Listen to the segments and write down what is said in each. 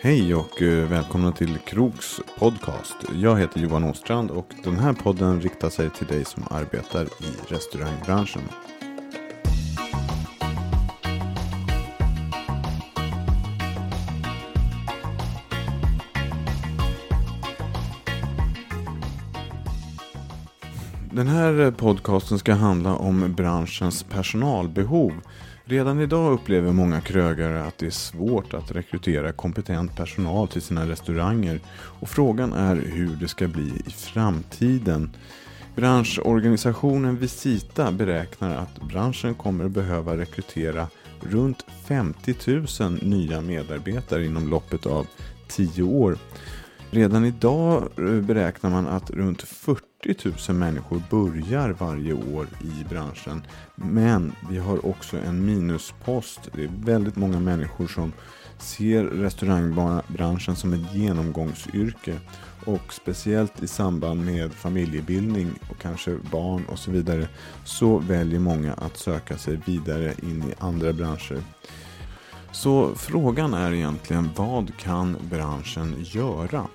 Hej och eh, välkomna till Kroks podcast. Jag heter Johan Åstrand och den här podden riktar sig till dig som arbetar i restaurangbranschen. Den här podcasten ska handla om branschens personalbehov. Redan idag upplever många krögare att det är svårt att rekrytera kompetent personal till sina restauranger och frågan är hur det ska bli i framtiden. Branschorganisationen Visita beräknar att branschen kommer behöva rekrytera runt 50 000 nya medarbetare inom loppet av 10 år. Redan idag eh, beräknar man att runt 40 000 människor börjar varje år i branschen. Men vi har också en minuspost. Det är väldigt många människor som ser restaurangbranschen som ett genomgångsyrke. Och speciellt i samband med familjebildning och kanske barn och så vidare så väljer många att söka sig vidare in i andra branscher. Så frågan är egentligen vad kan branschen göra?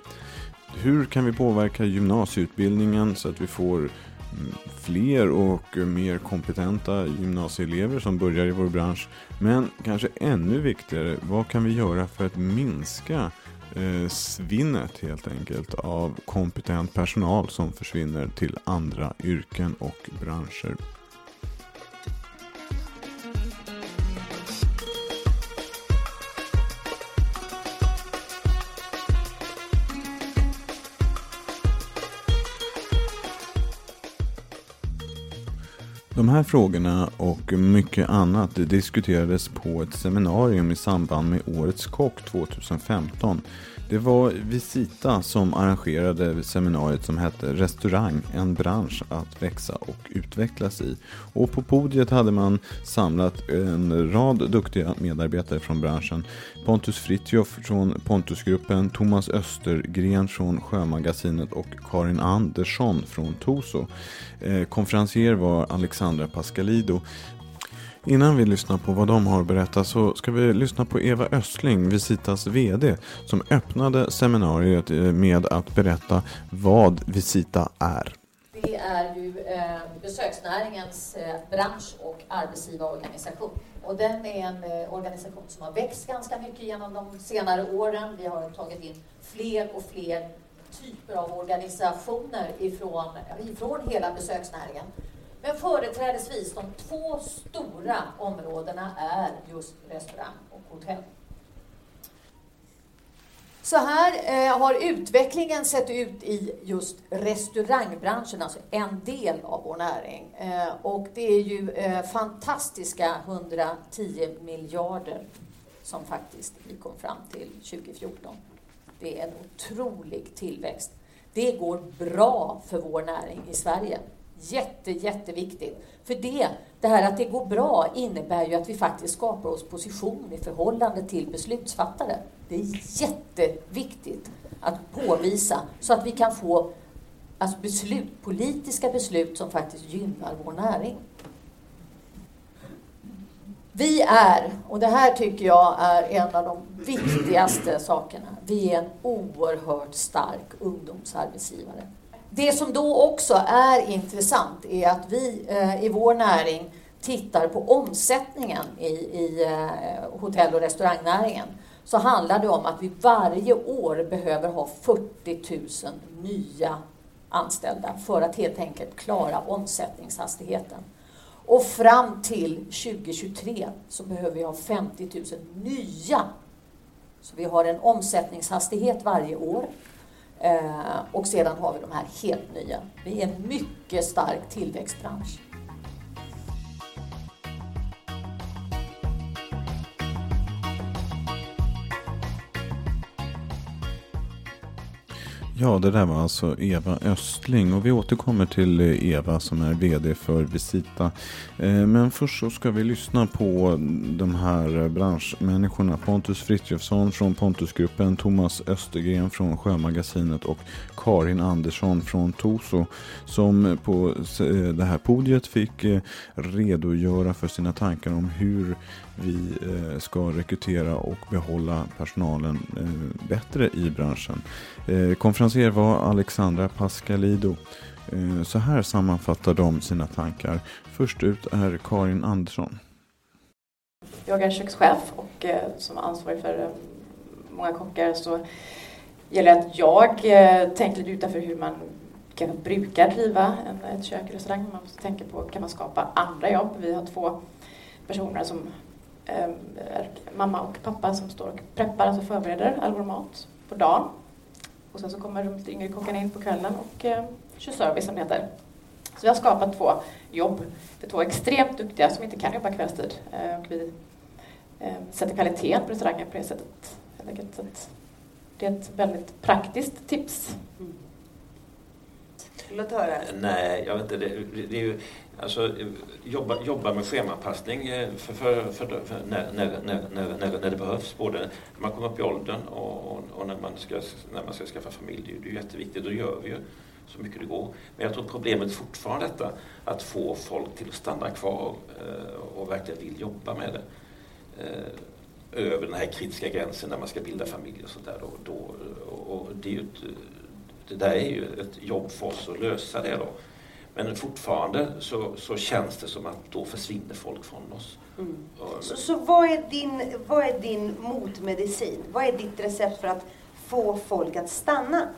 Hur kan vi påverka gymnasieutbildningen så att vi får mm, fler och eh, mer kompetenta gymnasieelever som börjar i vår bransch? Men kanske ännu viktigare, vad kan vi göra för att minska eh, svinnet helt enkelt av kompetent personal som försvinner till andra yrken och branscher? De här frågorna och mycket annat diskuterades på ett seminarium i samband med Årets Kock 2015 det var Visita som arrangerade seminariet som hette Restaurang, en bransch att växa och utvecklas i. Och på podiet hade man samlat en rad duktiga medarbetare från branschen. Pontus Fritjof från Pontusgruppen, Thomas Östergren från Sjömagasinet och Karin Andersson från Toso. Eh, konferencier var Alexandra Pascalido. Innan vi lyssnar på vad de har berättat så ska vi lyssna på Eva Östling, Visitas VD, som öppnade seminariet eh, med att berätta vad Visita är. Det är ju eh, besöksnäringens eh, bransch och arbetsgivarorganisation. Och den är en eh, organisation som har växt ganska mycket genom de senare åren. Vi har tagit in fler och fler typer av organisationer ifrån, ifrån hela besöksnäringen. Men företrädesvis de två stora områdena är just restaurang och hotell. Så här eh, har utvecklingen sett ut i just restaurangbranschen, alltså en del av vår näring. Eh, och det är ju eh, fantastiska 110 miljarder som faktiskt vi kom fram till 2014. Det är en otrolig tillväxt. Det går bra för vår näring i Sverige. Jätte, jätteviktigt. För det, det här att det går bra innebär ju att vi faktiskt skapar oss position i förhållande till beslutsfattare. Det är jätteviktigt att påvisa så att vi kan få alltså beslut, politiska beslut som faktiskt gynnar vår näring. Vi är, och det här tycker jag är en av de viktigaste sakerna, vi är en oerhört stark ungdomsarbetsgivare. Det som då också är intressant är att vi eh, i vår näring tittar på omsättningen i, i eh, hotell och restaurangnäringen. så handlar det om att vi varje år behöver ha 40 000 nya anställda för att helt enkelt klara omsättningshastigheten. Och fram till 2023 så behöver vi ha 50 000 nya. Så vi har en omsättningshastighet varje år. Eh, och sedan har vi de här helt nya. Vi är en mycket stark tillväxtbransch. Ja, det där var alltså Eva Östling och vi återkommer till eh, Eva som är VD för Visita. Eh, men först så ska vi lyssna på de här eh, branschmänniskorna. Pontus Frithiofsson från Pontusgruppen, Thomas Östergren från Sjömagasinet och Karin Andersson från Toso som på det här podiet fick redogöra för sina tankar om hur vi eh, ska rekrytera och behålla personalen eh, bättre i branschen. Eh, Konferenser var Alexandra Pascalido. Så här sammanfattar de sina tankar. Först ut är Karin Andersson. Jag är kökschef och som ansvarig för många kockar så gäller det att jag tänker lite utanför hur man kanske brukar driva en, ett kök, restaurang. Man måste tänka på, kan man skapa andra jobb? Vi har två personer som mamma och pappa som står och preppar, alltså förbereder all vår mat på dagen. Och sen så kommer de yngre kockarna in på kvällen och eh, kör service som det heter. Så vi har skapat två jobb för två extremt duktiga som inte kan jobba kvällstid. Eh, och vi eh, sätter kvaliteten på restaurangen på det sättet. Så det är ett väldigt praktiskt tips. Mm. Låt höra. Nej, jag vet inte. Det, det är ju, Alltså, jobba, jobba med schemapassning eh, för, för, för, för när, när, när, när, när det behövs. Både när man kommer upp i åldern och, och, när, man ska, när man ska skaffa familj. Det är, ju jätteviktigt. Då gör vi ju så mycket det går. Men jag tror problemet är fortfarande detta att få folk till att stanna kvar eh, och verkligen vill jobba med det. Eh, över den här kritiska gränsen när man ska bilda familj och sånt där. Då, och det, är ett, det där är ju ett jobb för oss att lösa det då. Men fortfarande så, så känns det som att då försvinner folk från oss. Mm. Så, så vad, är din, vad är din motmedicin? Vad är ditt recept för att få folk att stanna?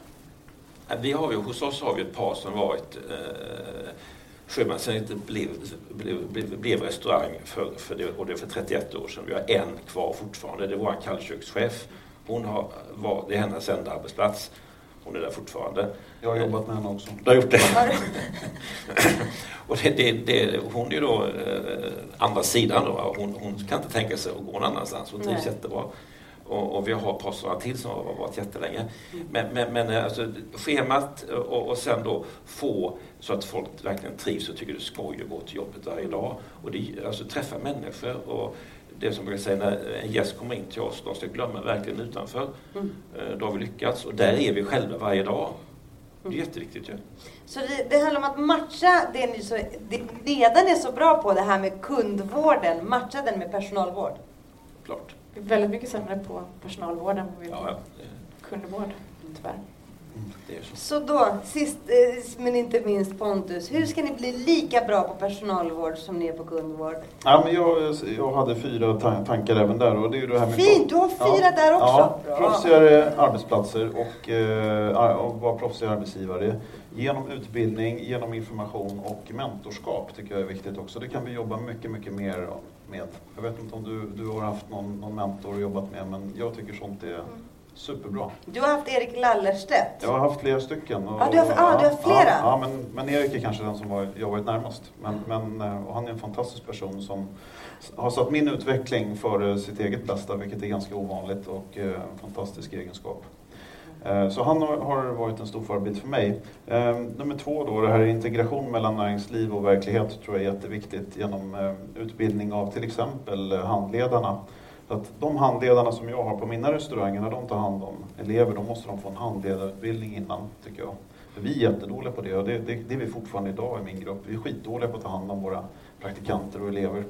Vi har ju, hos oss har vi ett par som varit eh, Sjömanscentret blev, blev, blev, blev restaurang för, för det, och det för 31 år sedan. Vi har en kvar fortfarande. Det är vår kallkökschef. Hon har, var, det är hennes enda arbetsplats. Hon är där fortfarande. Jag har jobbat med henne också. Du har gjort det? och det, det, det, hon är ju då eh, andra sidan då. Hon, hon, kan inte tänka sig att gå någon annanstans. Hon trivs jättebra. Och, och, vi har ett par sådana till som har varit jättelänge. Mm. Men, men, men eh, alltså, schemat och, och sen då få så att folk verkligen trivs och tycker det är skoj att gå till jobbet varje dag. Och det, alltså, träffa människor. Och, det som jag säger när en gäst kommer in till oss, de ska glömma verkligen utanför. Mm. Eh, då har vi lyckats och där är vi själva varje dag. Det är mm. jätteviktigt ju. Ja. Så det, det, handlar om att matcha det ni så, det redan är så bra på, det här med kundvården, matcha den med personalvård? Klart. Vi är väldigt mycket sämre på personalvård än på ja, ja. kundvård, tyvärr. Så. så då, sist eh, men inte minst Pontus, hur ska ni bli lika bra på personalvård som ni är på kundvård? Ja, men jag, jag hade fyra tankar även där. Och det är det här med Fint, du har fyra ja, där också! Ja, proffsigare arbetsplatser och, eh, och vara proffsiga arbetsgivare. Genom utbildning, genom information och mentorskap tycker jag är viktigt också. Det kan vi jobba mycket, mycket mer med. Jag vet inte om du, du har haft någon, någon mentor och jobbat med, men jag tycker sånt är mm Superbra. Du har haft Erik Lallerstedt. Jag har haft flera stycken. Och, ja, du har, ja, du har flera? Ja, ja, men, men Erik är kanske den som var, jag varit närmast. Men, men, eh, och han är en fantastisk person som har satt min utveckling före sitt eget bästa, vilket är ganska ovanligt och eh, en fantastisk egenskap. Eh, så han har, har, varit en stor förebild för mig. Eh, nummer två då, det här integration mellan näringsliv och verklighet tror jag är jätteviktigt genom utbildning av till exempel handledarna att de handledarna som jag har på mina restauranger, när de tar hand om elever, då måste de få en handledarutbildning innan, tycker jag. För vi är jättedåliga på det och det, det, det är vi fortfarande idag i min grupp. Vi är skitdåliga på att ta hand om våra praktikanter och elever.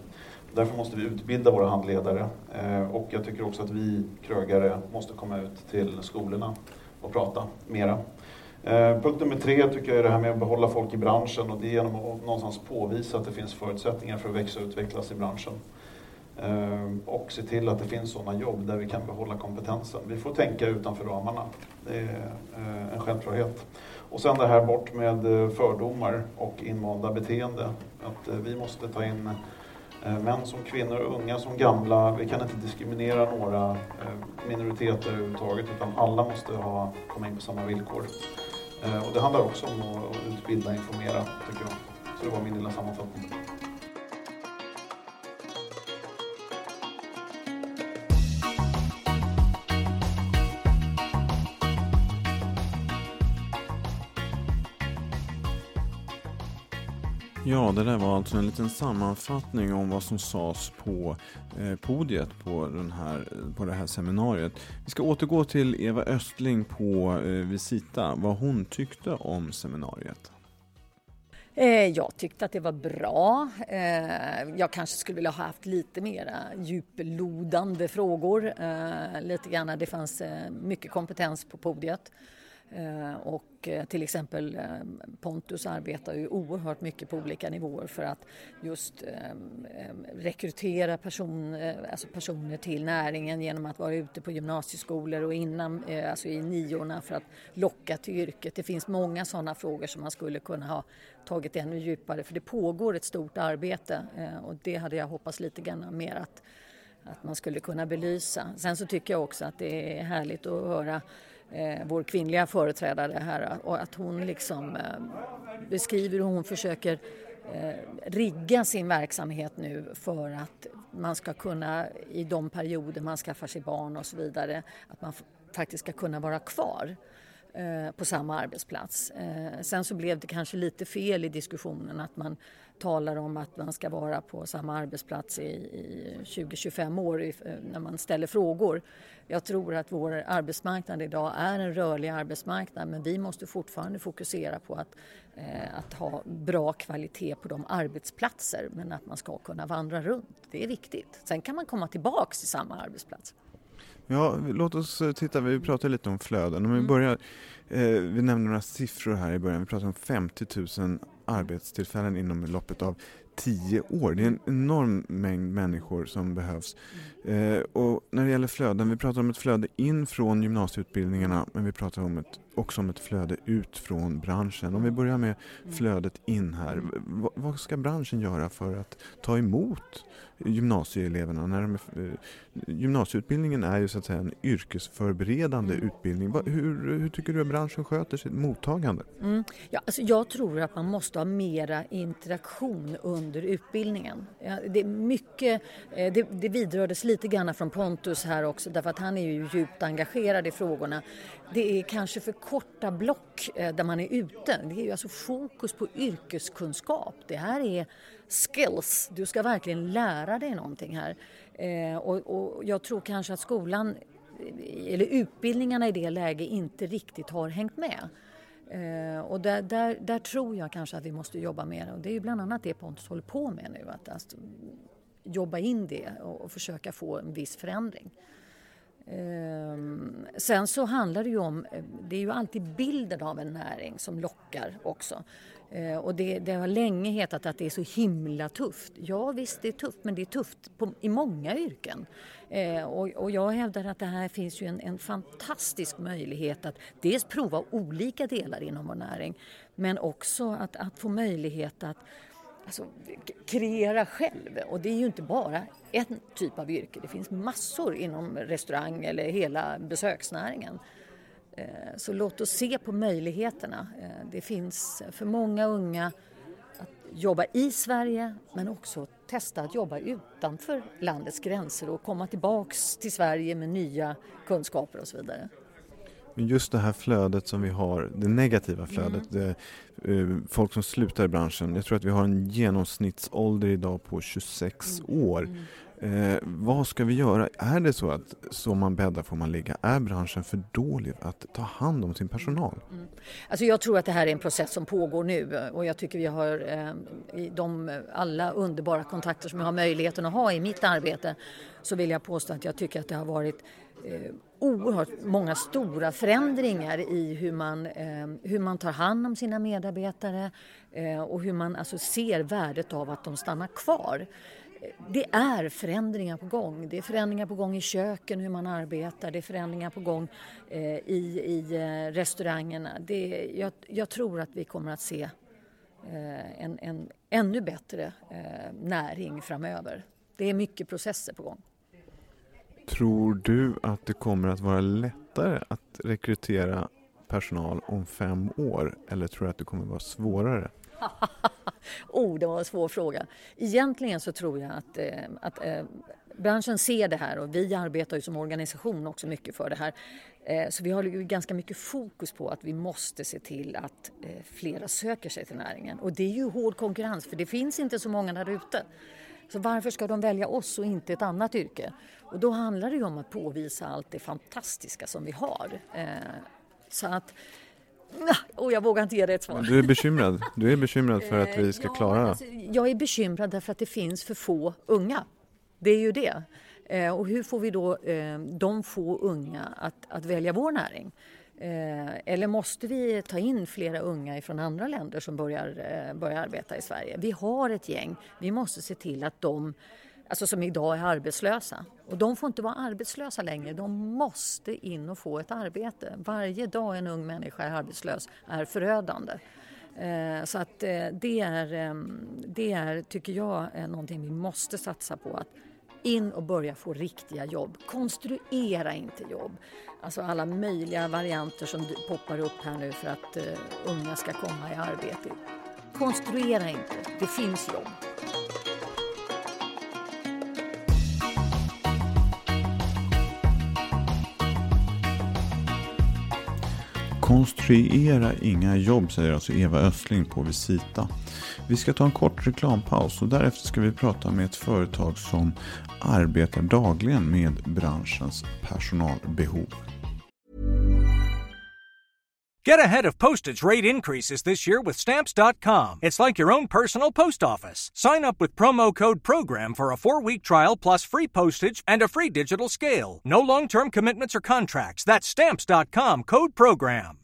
Därför måste vi utbilda våra handledare. Eh, och jag tycker också att vi krögare måste komma ut till skolorna och prata mera. Eh, punkt nummer tre tycker jag är det här med att behålla folk i branschen och det är genom att någonstans påvisa att det finns förutsättningar för att växa och utvecklas i branschen. Ehm, och se till att det finns sådana jobb där vi kan behålla kompetensen. Vi får tänka utanför ramarna. Det är eh, en självklarhet. Och sen det här bort med eh, fördomar och invanda beteende. Att eh, vi måste ta in män som kvinnor, unga som gamla. Vi kan inte diskriminera några minoriteter överhuvudtaget utan alla måste ha, komma in på samma villkor. Och det handlar också om att utbilda och informera tycker jag. Så det var min lilla sammanfattning. Ja, det där var alltså en liten sammanfattning om vad som sades på eh, podiet på, den här, på det här seminariet. Vi ska återgå till Eva Östling på eh, Visita, vad hon tyckte om seminariet. Eh, jag tyckte att det var bra. Eh, jag kanske skulle vilja ha haft lite mera djuplodande frågor. Eh, lite grann, det fanns mycket kompetens på podiet. Eh, och eh, till exempel eh, Pontus arbetar ju oerhört mycket på olika nivåer för att just ehm, ehm, rekrytera person, alltså personer till näringen genom att vara ute på gymnasieskolor och innan, alltså i niorna för att locka till yrket. Det finns många sådana frågor som man skulle kunna ha tagit ännu djupare för det pågår ett stort arbete och det hade jag hoppats lite grann mer att, att man skulle kunna belysa. Sen så tycker jag också att det är härligt att höra eh, vår kvinnliga företrädare här och att hon liksom eh, beskriver hur hon försöker eh, rigga sin verksamhet nu för att man ska kunna i de perioder man skaffar sig barn och så vidare att man faktiskt ska kunna vara kvar eh, på samma arbetsplats. Eh, sen så blev det kanske lite fel i diskussionen att man talar om att man ska vara på samma arbetsplats i, i 20-25 år i, när man ställer frågor. Jag tror att vår arbetsmarknad idag är en rörlig arbetsmarknad men vi måste fortfarande fokusera på att, eh, att ha bra kvalitet på de arbetsplatser men att man ska kunna vandra runt. Det är viktigt. Sen kan man komma tillbaks till samma arbetsplats. Ja, låt oss eh, titta, vi pratade lite om flöden. Om vi mm. börjar, eh, vi nämnde några siffror här i början. Vi pratade om 50 000 arbetstillfällen inom loppet av tio år. Det är en enorm mängd människor som behövs. Eh, och när det gäller flöden, vi pratar om ett flöde in från gymnasieutbildningarna men vi pratar om ett, också om ett flöde ut från branschen. Om vi börjar med flödet in här. V vad ska branschen göra för att ta emot gymnasieeleverna? När de är, eh, gymnasieutbildningen är ju så att säga en yrkesförberedande mm. utbildning. Va, hur, hur, tycker du att branschen sköter sitt mottagande? Mm. Ja, alltså jag tror att man måste ha mera interaktion under utbildningen. Ja, det, är mycket, eh, det, det vidrördes lite grann från Pontus här också därför att han är ju djupt engagerad i frågorna. Det är kanske för korta block eh, där man är ute. Det är ju alltså fokus på yrkeskunskap. Det här är skills. Du ska verkligen lära dig någonting här. Eh, och, och jag tror kanske att skolan eh, eller utbildningarna i det läget inte riktigt har hängt med. Eh, och där, där, där, tror jag kanske att vi måste jobba mer och det är ju bland annat det Pontus håller på med nu. Att alltså, jobba in det och, och försöka få en viss förändring. Ehm, sen så handlar det ju om, eh, det är ju alltid bilden av en näring som lockar också. Eh, och det, det, har länge hetat att det är så himla tufft. Ja visst det är tufft men det är tufft på, i många yrken. Ehm, och, och, jag hävdar att det här finns ju en, en, fantastisk möjlighet att dels prova olika delar inom vår näring men också att, att få möjlighet att alltså, kreera själv. Och det är ju inte bara en typ av yrke, det finns massor inom restaurang eller hela besöksnäringen. Eh, så låt oss se på möjligheterna. Eh, det finns för många unga att jobba i Sverige men också testa att jobba utanför landets gränser och komma tillbaks till Sverige med nya kunskaper och så vidare. Men just det här flödet som vi har, det negativa flödet, mm. det, uh, folk som slutar i branschen. Jag tror att vi har en genomsnittsålder idag på 26 mm. år. Mm. Eh, vad ska vi göra? Är det så att så man bäddar får man ligga? Är branschen för dålig att ta hand om sin personal? Mm. Alltså jag tror att det här är en process som pågår nu och jag tycker vi har eh, i de alla underbara kontakter som jag har möjligheten att ha i mitt arbete så vill jag påstå att jag tycker att det har varit eh, oerhört många stora förändringar i hur man, eh, hur man tar hand om sina medarbetare eh, och hur man alltså ser värdet av att de stannar kvar. det är förändringar på gång. Det är förändringar på gång i köken, hur man arbetar. Det är förändringar på gång eh, i, i eh, restaurangerna. Det, jag, jag, tror att vi kommer att se eh, en, en ännu bättre eh, näring framöver. Det är mycket processer på gång. Tror du att det kommer att vara lättare att rekrytera personal om fem år eller tror du att det kommer att vara svårare? oh, det var en svår fråga. Egentligen så tror jag att, eh, att eh, branschen ser det här och vi arbetar ju som organisation också mycket för det här. Eh, så vi har ju ganska mycket fokus på att vi måste se till att eh, flera söker sig till näringen. Och det är ju hård konkurrens för det finns inte så många där ute. Så varför ska de välja oss och inte ett annat yrke? Och då handlar det ju om att påvisa allt det fantastiska som vi har. Eh, så att och jag vågar inte ge dig ett svar. Du är bekymrad? Du är bekymrad för att vi ska klara det? Alltså, jag är bekymrad därför att det finns för få unga. Det är ju det. Eh, och hur får vi då eh, de få unga att, att välja vår näring? Eh, eller måste vi ta in flera unga från andra länder som börjar, eh, börjar arbeta i Sverige? Vi har ett gäng. Vi måste se till att de alltså som idag är arbetslösa. Och de får inte vara arbetslösa längre, de måste in och få ett arbete. Varje dag en ung människa är arbetslös är förödande. Eh, så att det är, ehm, det är, tycker jag, någonting vi måste satsa på. Att in och börja få riktiga jobb. Konstruera inte jobb. Alltså alla möjliga varianter som poppar upp här nu för att uh, unga ska komma i arbete. Konstruera inte, det finns jobb. Konstruera inga jobb, säger alltså Eva Östling på Visita. Vi ska ta en kort reklampaus och därefter ska vi prata med ett företag som arbetar dagligen med branschens personalbehov. Get ahead of postage rate increases this year with Stamps.com. It's like your own personal post office. Sign up with promo code PROGRAM for a four week trial plus free postage and a free digital scale. No long term commitments or contracts. That's Stamps.com code PROGRAM.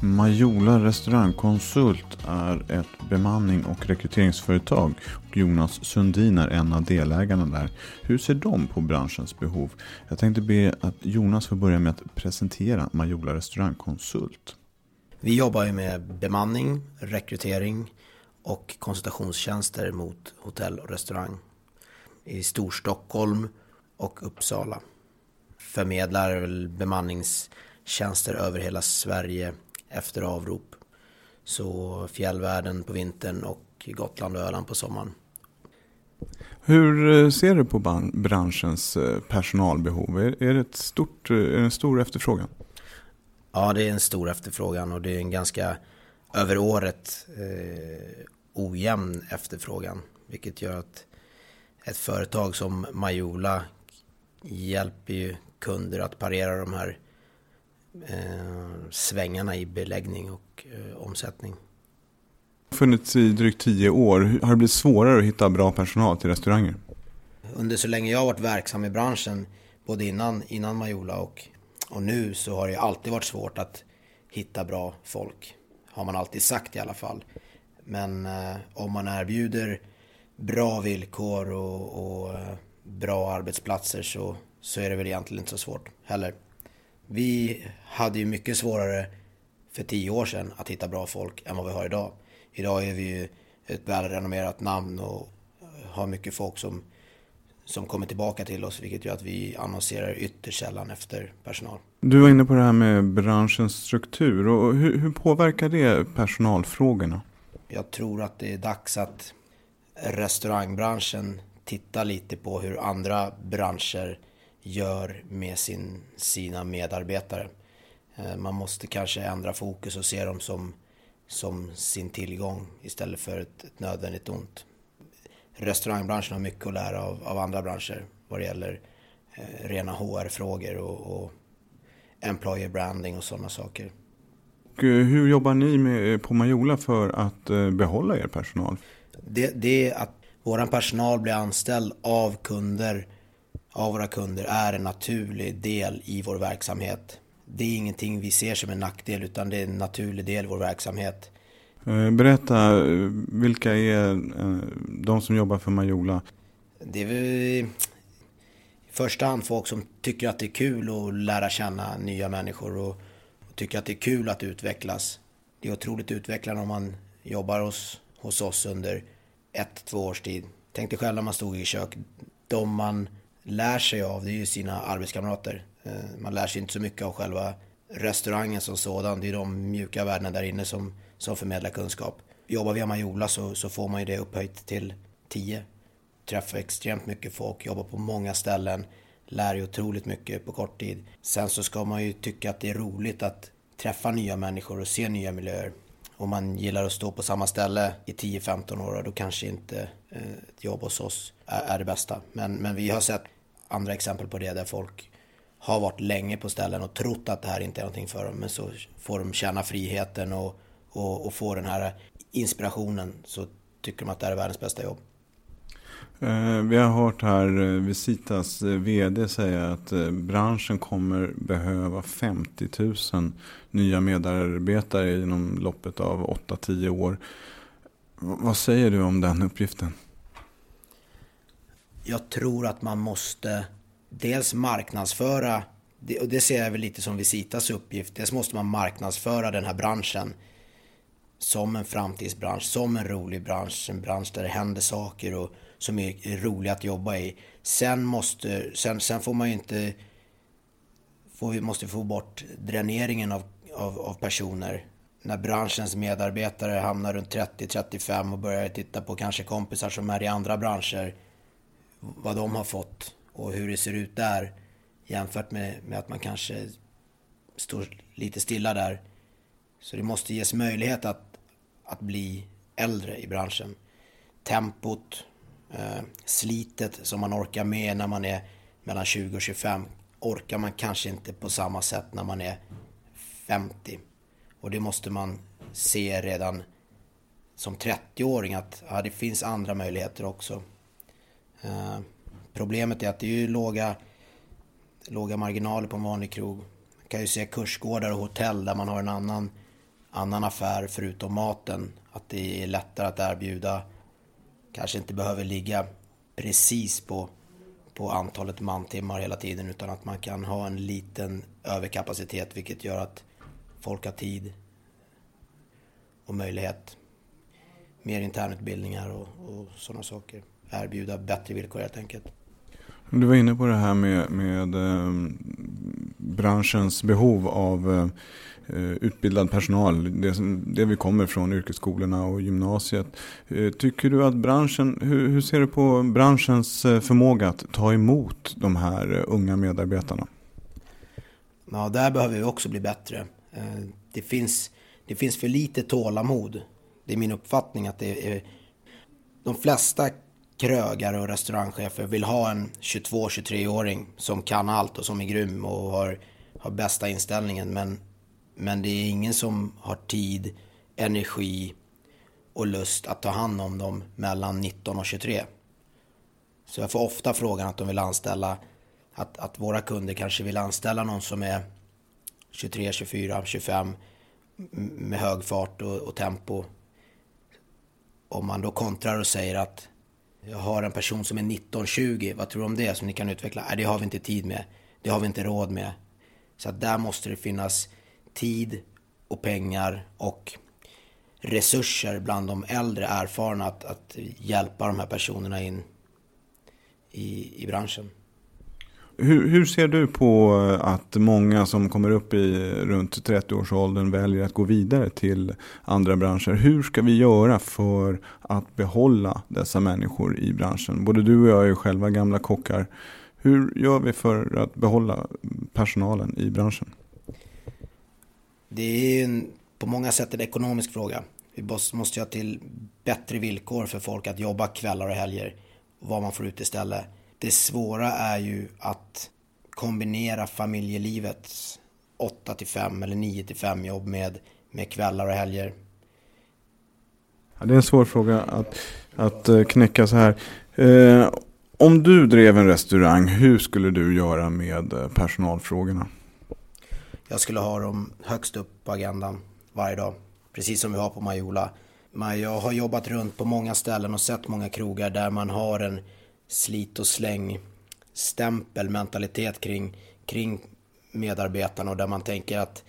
Majola restaurangkonsult är ett bemanning och rekryteringsföretag och Jonas Sundin är en av delägarna där. Hur ser de på branschens behov? Jag tänkte be att Jonas får börja med att presentera Majola restaurangkonsult. Vi jobbar ju med bemanning, rekrytering och konsultationstjänster mot hotell och restaurang i Storstockholm och Uppsala. Förmedlar bemanningstjänster över hela Sverige efter avrop. Så fjällvärlden på vintern och Gotland och Öland på sommaren. Hur eh, ser du på branschens eh, personalbehov? Är det, ett stort, eh, är det en stor efterfrågan? Ja, det är en stor efterfrågan och det är en ganska över året eh, ojämn efterfrågan. Vilket gör att ett företag som Majola hjälper ju kunder att parera de här eh, svängarna i beläggning och eh, omsättning. Funnits i drygt tio år. Har det blivit svårare att hitta bra personal till restauranger? Under så länge jag har varit verksam i branschen, både innan, innan Majola och, och nu, så har det alltid varit svårt att hitta bra folk. Har man alltid sagt i alla fall. Men eh, om man erbjuder bra villkor och, och eh, bra arbetsplatser så, så är det väl egentligen inte så svårt heller. Vi hade ju mycket svårare för tio år sedan att hitta bra folk än vad vi har idag. Idag är vi ju ett välrenommerat namn och har mycket folk som, som kommer tillbaka till oss vilket gör att vi annonserar ytterst sällan efter personal. Du var inne på det här med branschens struktur och hur, hur påverkar det personalfrågorna? Jag tror att det är dags att restaurangbranschen tittar lite på hur andra branscher gör med sin, sina medarbetare. Eh, man måste kanske ändra fokus och se dem som som sin tillgång istället för ett, ett nödvändigt ont. Restaurangbranschen har mycket att lära av, av andra branscher vad det gäller eh, rena HR-frågor och, och employer branding och sådana saker. Eh, hur jobbar ni med, på Majola för att eh, behålla er personal? Det, det att vår personal blir anställd av kunder, av våra kunder, är en naturlig del i vår verksamhet. Det är ingenting vi ser som en nackdel utan det är en naturlig del i vår verksamhet. Eh, berätta, vilka är de som jobbar för Majola? Det är i första hand folk som tycker att det är kul att lära känna nya människor och, och tycker att det är kul att utvecklas. Det är otroligt utvecklande om man jobbar hos, hos oss under ett, två års tid. Tänk dig själv när man stod i kök. De man lär sig av, det är ju sina arbetskamrater. Eh, man lär sig inte så mycket av själva restaurangen som sådan. Det är de mjuka värdena där inne som, som förmedlar kunskap. Jobbar vi Majola så, så får man ju det upphöjt till 10. Träffar extremt mycket folk, jobbar på många ställen, lär ju otroligt mycket på kort tid. Sen så ska man ju tycka att det är roligt att träffa nya människor och se nya miljöer om man gillar att stå på samma ställe i 10-15 år, då kanske inte eh, ett jobb hos oss är det bästa. Men, men vi har sett andra exempel på det där folk har varit länge på ställen och trott att det här inte är någonting för dem. Men så får de känna friheten och, och, och få den här inspirationen så tycker de att det här är världens bästa jobb. Eh, vi har hört här eh, Visitas eh, VD säga att branschen kommer behöva 50 000 nya medarbetare inom loppet av 8-10 år. Vad säger du om den uppgiften? Jag tror att man måste dels marknadsföra, och det ser jag väl lite som Visitas uppgift, dels måste man marknadsföra den här branschen som en framtidsbransch, som en rolig bransch, en bransch där det händer saker och som är roliga att jobba i. Sen, måste, sen, sen får man ju inte... Får, vi måste få bort dräneringen av, av, av personer. När branschens medarbetare hamnar runt 30-35 och börjar titta på kanske kompisar som är i andra branscher. Vad de har fått och hur det ser ut där jämfört med, med att man kanske står lite stilla där. Så det måste ges möjlighet att, att bli äldre i branschen. Tempot, eh, slitet som man orkar med när man är mellan 20 och 25 orkar man kanske inte på samma sätt när man är 50. Och det måste man se redan som 30-åring att ja, det finns andra möjligheter också. Eh, problemet är att det är ju låga, låga marginaler på en vanlig krog. Man kan ju se kursgårdar och hotell där man har en annan, annan affär förutom maten. Att det är lättare att erbjuda kanske inte behöver ligga precis på, på antalet mantimmar hela tiden utan att man kan ha en liten överkapacitet vilket gör att folk har tid och möjlighet. Mer internutbildningar och, och sådana saker. Erbjuda bättre villkor helt enkelt. Du var inne på det här med, med eh, branschens behov av eh, Eh, utbildad personal, det, det vi kommer från yrkesskolorna och gymnasiet. Eh, tycker du att branschen, hur, hur ser du på branschens eh, förmåga att ta emot de här unga medarbetarna? Ja, där behöver vi också bli bättre. Det finns, det finns för lite tålamod. Det är min uppfattning att det är, de flesta krögare och restaurangchefer vill ha en 22-23-åring som kan allt och som är grym och har, har bästa inställningen. Men men det är ingen som har tid, energi och lust att ta hand om dem mellan 19 och 23. Så jag får ofta frågan att de vill anställa, att, att våra kunder kanske vill anställa någon som är 23, 24, 25 med hög fart och, och tempo. Om man då kontrar och säger att jag har en person som är 19-20, vad tror du om det som ni kan utveckla? Nej, det har vi inte tid med. Det har vi inte råd med. Så att där måste det finnas tid och pengar och resurser bland de äldre erfarna att, att hjälpa de här personerna in i, i branschen. Hur, hur, ser du på eh, att många som kommer upp i runt 30-årsåldern väljer att gå vidare till andra branscher? Hur ska vi göra för att behålla dessa människor i branschen? Både du och jag är ju själva gamla kockar. Hur gör vi för att behålla personalen i branschen? det är en på många sätt en ekonomisk fråga. Vi måste ha till bättre villkor för folk att jobba kvällar och helger. Vad man får ut istället. Det svåra är ju att kombinera familjelivets 8 till 5 eller 9 till 5 jobb med, med kvällar och helger. Ja, det är en svår fråga att, att eh, knäcka så här. Eh, om du drev en restaurang, hur skulle du göra med eh, personalfrågorna? Jag skulle ha dem högst upp på agendan varje dag. Precis som vi har på Majola. Jag har jobbat runt på många ställen och sett många krogar där man har en slit och släng stämpelmentalitet kring, kring medarbetarna och där man tänker att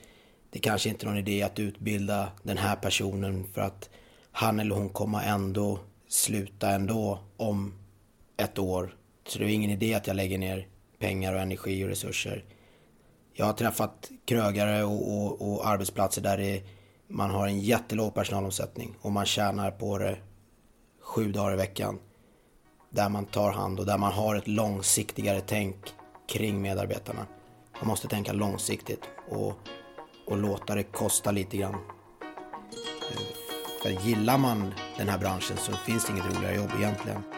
det kanske inte är någon idé att utbilda den här personen för att han eller hon kommer ändå sluta ändå om ett år. Så det är ingen idé att jag lägger ner pengar och energi och resurser. Jag har träffat krögare och, och, och arbetsplatser där det, man har en jättelåg personalomsättning och man tjänar på det sju dagar i veckan. Där man tar hand och där man har ett långsiktigare tänk kring medarbetarna. Man måste tänka långsiktigt och, och låta det kosta lite grann. Eh, för gillar man den här branschen så finns det inget roligare jobb egentligen.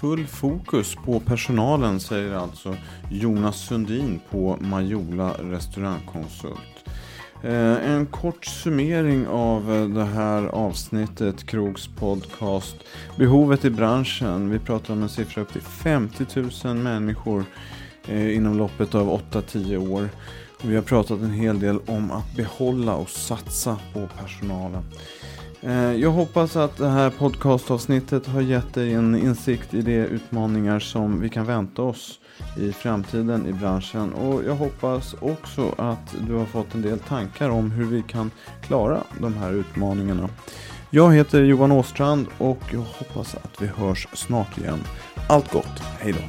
Full fokus på personalen säger alltså Jonas Sundin på Majola restaurangkonsult. Eh, en kort summering av eh, det här avsnittet, Krogs podcast. Behovet i branschen. Vi pratar om en siffra upp till 50 000 människor eh, inom loppet av 8-10 år. Vi har pratat en hel del om att behålla och satsa på personalen. Eh, jag hoppas att det här podcastavsnittet har gett dig en insikt i de utmaningar som vi kan vänta oss i framtiden i branschen. Och jag hoppas också att du har fått en del tankar om hur vi kan klara de här utmaningarna. Jag heter Johan Åstrand och jag hoppas att vi hörs snart igen. Allt gott, hejdå!